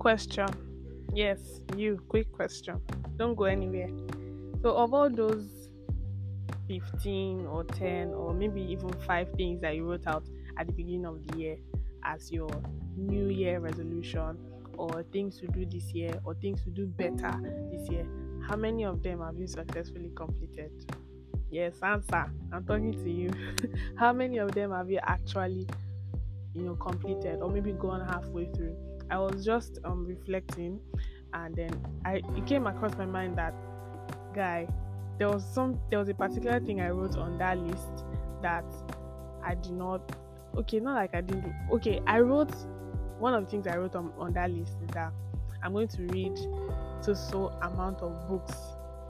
question. Yes, you, quick question. Don't go anywhere. So, of all those 15 or 10 or maybe even 5 things that you wrote out at the beginning of the year as your new year resolution or things to do this year or things to do better this year, how many of them have you successfully completed? Yes, answer. I'm talking to you. how many of them have you actually, you know, completed or maybe gone halfway through? I was just um reflecting and then I it came across my mind that guy there was some there was a particular thing I wrote on that list that I did not okay not like I didn't okay I wrote one of the things I wrote on, on that list is that I'm going to read so so amount of books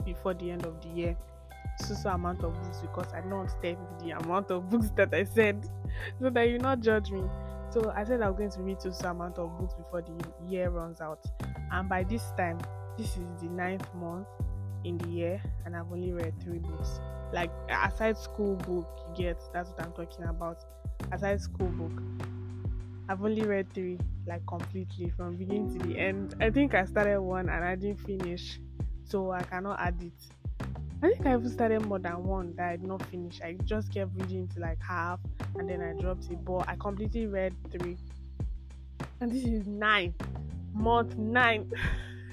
before the end of the year. So so amount of books because I don't step the amount of books that I said so that you not judge me so I said I was going to read so so amount of books before the year runs out and by this time this is the ninth month in the year and I've only read three books. Like aside school book, you get that's what I'm talking about. Aside school book, I've only read three, like completely from beginning to the end. I think I started one and I didn't finish, so I cannot add it. I think I even started more than one that I did not finish. I just kept reading to like half and then I dropped it. But I completely read three. And this is nine. Month nine.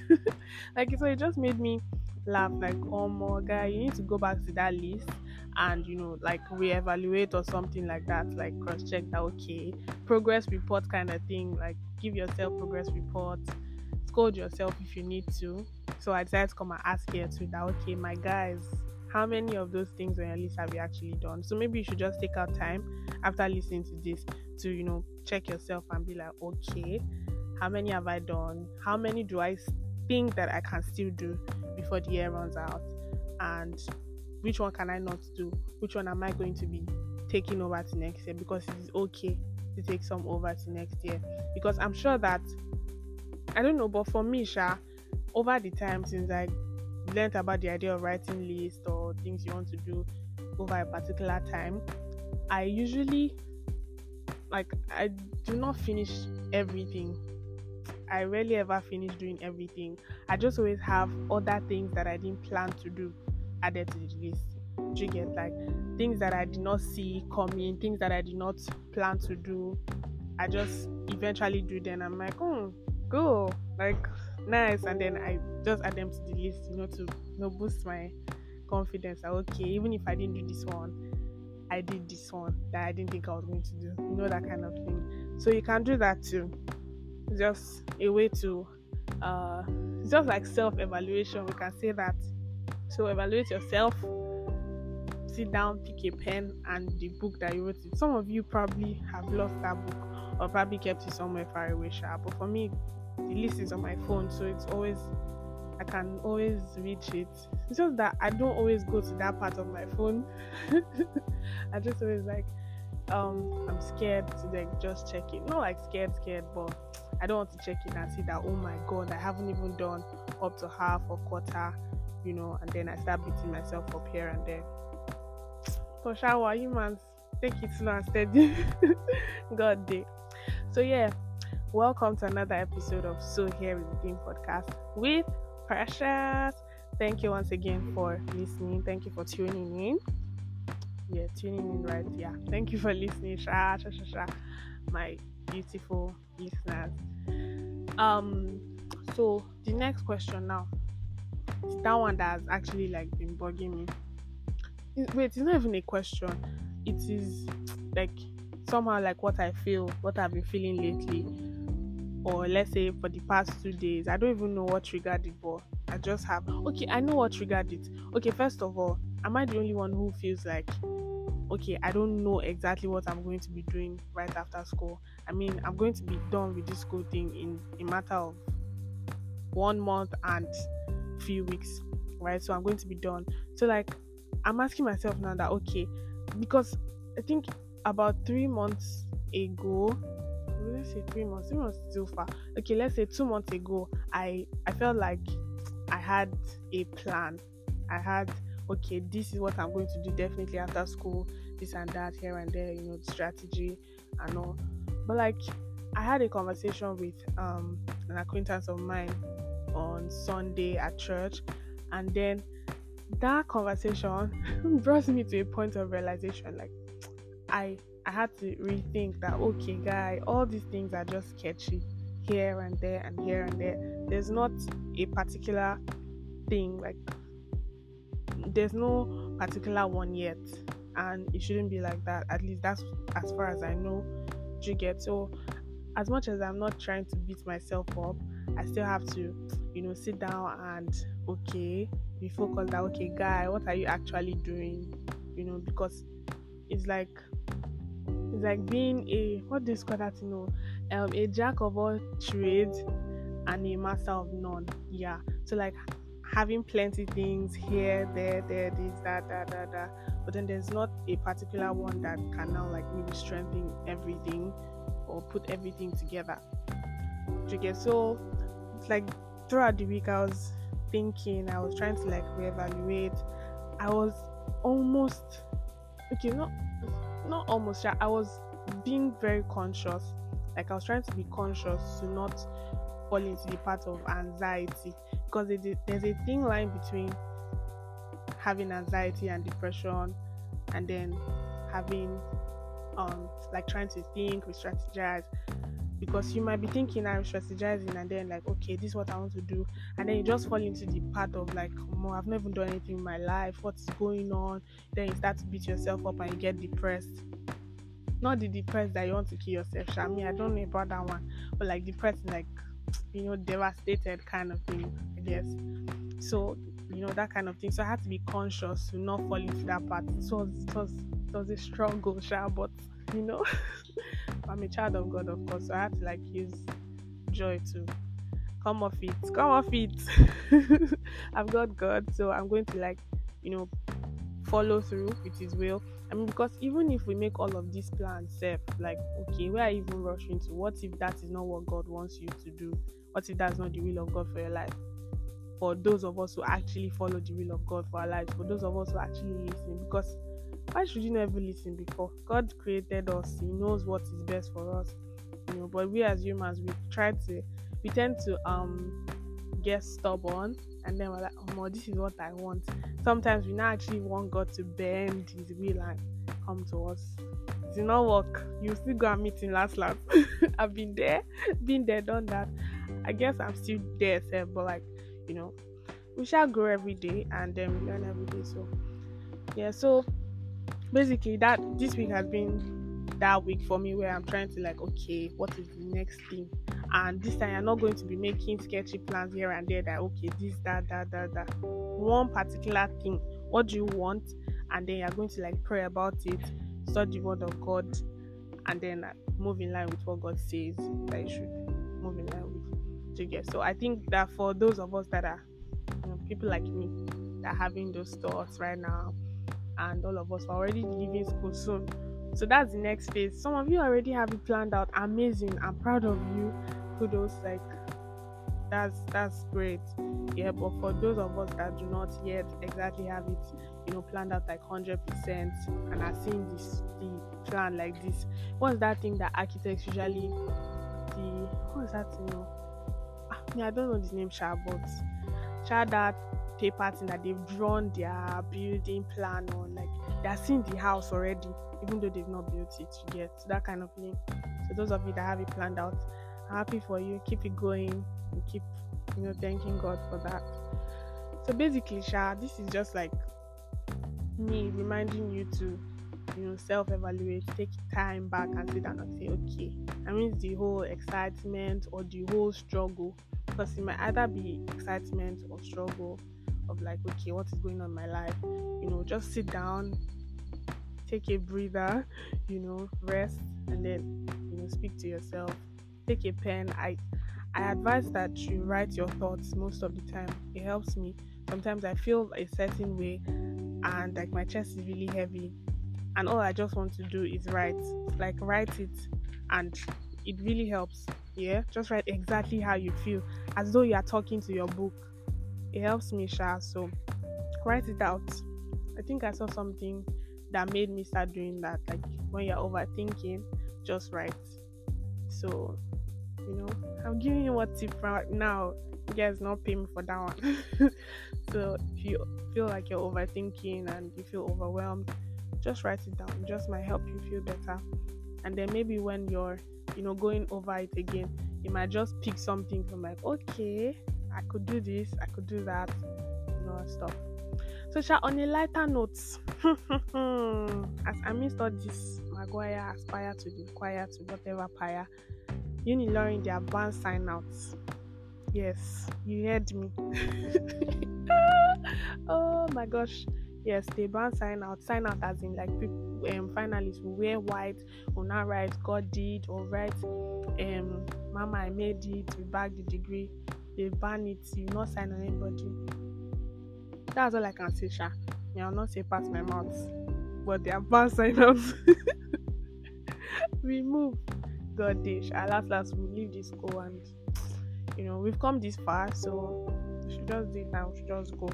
like so it just made me laugh like oh my guy you need to go back to that list and you know like reevaluate or something like that like cross check that okay progress report kind of thing like give yourself progress report scold yourself if you need to so i decided to come and ask here too that okay my guys how many of those things on your list have you actually done so maybe you should just take out time after listening to this to you know check yourself and be like okay how many have i done how many do i think that i can still do before the year runs out and which one can I not do? Which one am I going to be taking over to next year? Because it is okay to take some over to next year. Because I'm sure that I don't know, but for me, Sha, over the time since I learned about the idea of writing list or things you want to do over a particular time, I usually like I do not finish everything I rarely ever finish doing everything. I just always have other things that I didn't plan to do added to the list. Do you get like things that I did not see coming, things that I did not plan to do? I just eventually do them. I'm like, hmm, oh, go, like nice, and then I just add them to the list, you know, to you know boost my confidence. Like, okay, even if I didn't do this one, I did this one that I didn't think I was going to do. You know that kind of thing. So you can do that too just a way to uh just like self-evaluation we can say that so evaluate yourself sit down pick a pen and the book that you wrote it some of you probably have lost that book or probably kept it somewhere far away sharp but for me the list is on my phone so it's always I can always reach it. It's just that I don't always go to that part of my phone. I just always like um I'm scared to like just check it. Not like scared, scared, but I don't want to check it and see that oh my god, I haven't even done up to half or quarter, you know, and then I start beating myself up here and there. For shower, humans take it slow and steady. God day. So yeah, welcome to another episode of So Here is the Thing podcast with Precious. Thank you once again for listening. Thank you for tuning in. Yeah, tuning in right. Yeah. Thank you for listening. Sha, sha, sha, sha. My beautiful listeners. Um, so the next question now that one that has actually like been bugging me. Wait, it's not even a question. It is like somehow like what I feel, what I've been feeling lately, or let's say for the past two days. I don't even know what triggered it, but I just have. Okay, I know what triggered it. Okay, first of all, am I the only one who feels like okay, I don't know exactly what I'm going to be doing right after school. I mean, I'm going to be done with this school thing in a matter of one month and few weeks, right? So I'm going to be done. So like, I'm asking myself now that okay, because I think about three months ago, let's say three months, three months is too far. Okay, let's say two months ago, I I felt like I had a plan. I had okay, this is what I'm going to do definitely after school, this and that, here and there, you know, the strategy and all. But like I had a conversation with um, an acquaintance of mine on Sunday at church, and then that conversation brought me to a point of realization. Like, I I had to rethink that. Okay, guy, all these things are just sketchy here and there and here and there. There's not a particular thing like there's no particular one yet and it shouldn't be like that at least that's as far as i know you get so as much as i'm not trying to beat myself up i still have to you know sit down and okay be focused that okay guy what are you actually doing you know because it's like it's like being a what do you call that you know um a jack of all trades and a master of none yeah so like having plenty things here, there, there, this, that, that, that, that. But then there's not a particular one that can now like maybe strengthen everything or put everything together. Do get so it's like throughout the week I was thinking, I was trying to like reevaluate. I was almost okay, not not almost I was being very conscious. Like I was trying to be conscious to not fall into the part of anxiety because there's a thin line between having anxiety and depression and then having um like trying to think we strategize because you might be thinking ah, i'm strategizing and then like okay this is what i want to do and then you just fall into the part of like oh, i've never done anything in my life. What's going on? Then you start to beat yourself up and you get depressed. Not the depressed that you want to kill yourself shami i don't know about that one but like depressed like you know devastated kind of thing i guess. So you know that kind of thing. So i had to be conscious to not fall into that part it was it was it was a struggle sure, but you know i'm a child of god of course so i have to like use joy to come off it come off it i've got god so i'm going to like you know follow through with his will I mean, because even if we make all of these plans, like, okay, where are you even rushing to? What if that is not what God wants you to do? What if that's not the will of God for your life? For those of us who actually follow the will of God for our lives, for those of us who actually listen, because why should you never listen before? God created us, He knows what is best for us, you know. But we as humans, we try to, we tend to um get stubborn and then we're like, oh, this is what I want. Sometimes we not actually want God to bend His will and come to us. It did not work. You still go and meet Him last last. I've been there, been there, done that. I guess I'm still there, sir, but like, you know, we shall grow every day and then we learn every day. So, yeah, so basically, that this week has been that week for me where I'm trying to like, okay, what is the next thing? and this time you're not going to be making sketchy plans here and there that okay this that that that that. One particular thing what do you want? And then you're going to like pray about it study the word of god and then uh, move in line with what god says that you should move in line with. To get? So i think that for those of us that are you know, people like me that are having those thoughts right now and all of us are already leaving school soon. So that's the next phase. Some of you already have it planned out. Amazing. I'm proud of you. Kudos like that's that's great. Yeah but for those of us that do not yet exactly have it you know planned out like 100% and are seeing this the plan like this what's that thing that architects usually the what's that you know ah, i don't know the name sha but sha that paper thing that they've drawn their building plan on like they're seeing the house already even though they've not built it yet that kind of thing so those of you that have it planned out I'm happy for you. Keep it going and keep, you know, thanking God for that. So basically, Sha, this is just like me reminding you to, you know, self-evaluate, take time back and sit down and say, okay, I mean the whole excitement or the whole struggle. Because it might either be excitement or struggle of like, okay, what is going on in my life? You know, just sit down, take a breather, you know, rest, and then you know, speak to yourself take a pen. I I advise that you write your thoughts most of the time. It helps me. Sometimes I feel a certain way and like my chest is really heavy and all I just want to do is write. Like write it and it really helps. Yeah, just write exactly how you feel as though you are talking to your book. It helps me, Sha. So write it out. I think I saw something that made me start doing that. Like when you're overthinking, just write So, you know, I'm giving you what tip right now. You guys not pay me for that one. so if you feel like you're overthinking and you feel overwhelmed, just write it down. It just might help you feel better. And then maybe when you're, you know, going over it again, you might just pick something from like, okay, I could do this, I could do that, you know, stuff. So, Sha, on a lighter note, as I missed all this, Maguire aspire to the choir to whatever choir, Unilorin their band sign outs. Yes, you heard me. oh my gosh. Yes, they ban sign out. Sign out as in like people um finalists will wear white, will not write God did or write um Mama I made it, we bag the degree. They ban it, you not sign on anybody. That's all I can say, Sha. Yeah, I'll not say pass my mouth. But they are banned sign out. we move. God dish. At last last we leave this school and you know we've come this far so we should just do it now, we should just go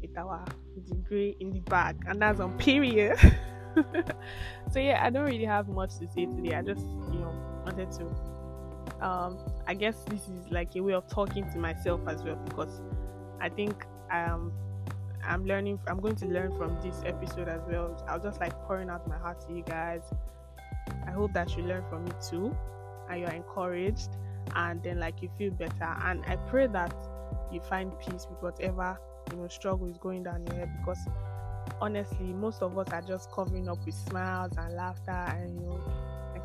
with our degree in the bag and that's on period. so yeah, I don't really have much to say today. I just, you know, wanted to um I guess this is like a way of talking to myself as well because I think um I'm learning I'm going to learn from this episode as well. I was just like pouring out my heart to you guys. I hope that you learn from me too and you're encouraged and then like you feel better and I pray that you find peace with whatever you know struggle is going down your head because honestly most of us are just covering up with smiles and laughter and you know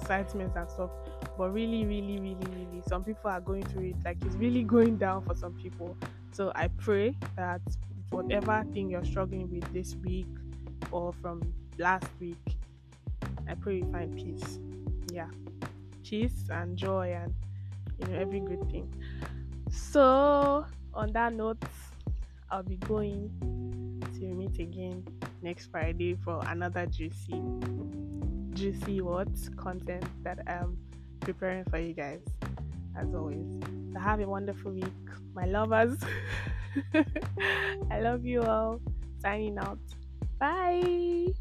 excitement and stuff but really really really really some people are going through it like it's really going down for some people. So i pray that whatever thing you're struggling with this week or from last week i pray you find peace. Yeah. Peace and joy and you know every good thing. So on that note I'll be going to meet again next Friday for another juicy, juicy what content that I'm preparing for you guys. As always, so have a wonderful week, my lovers. I love you all. Signing out. Bye.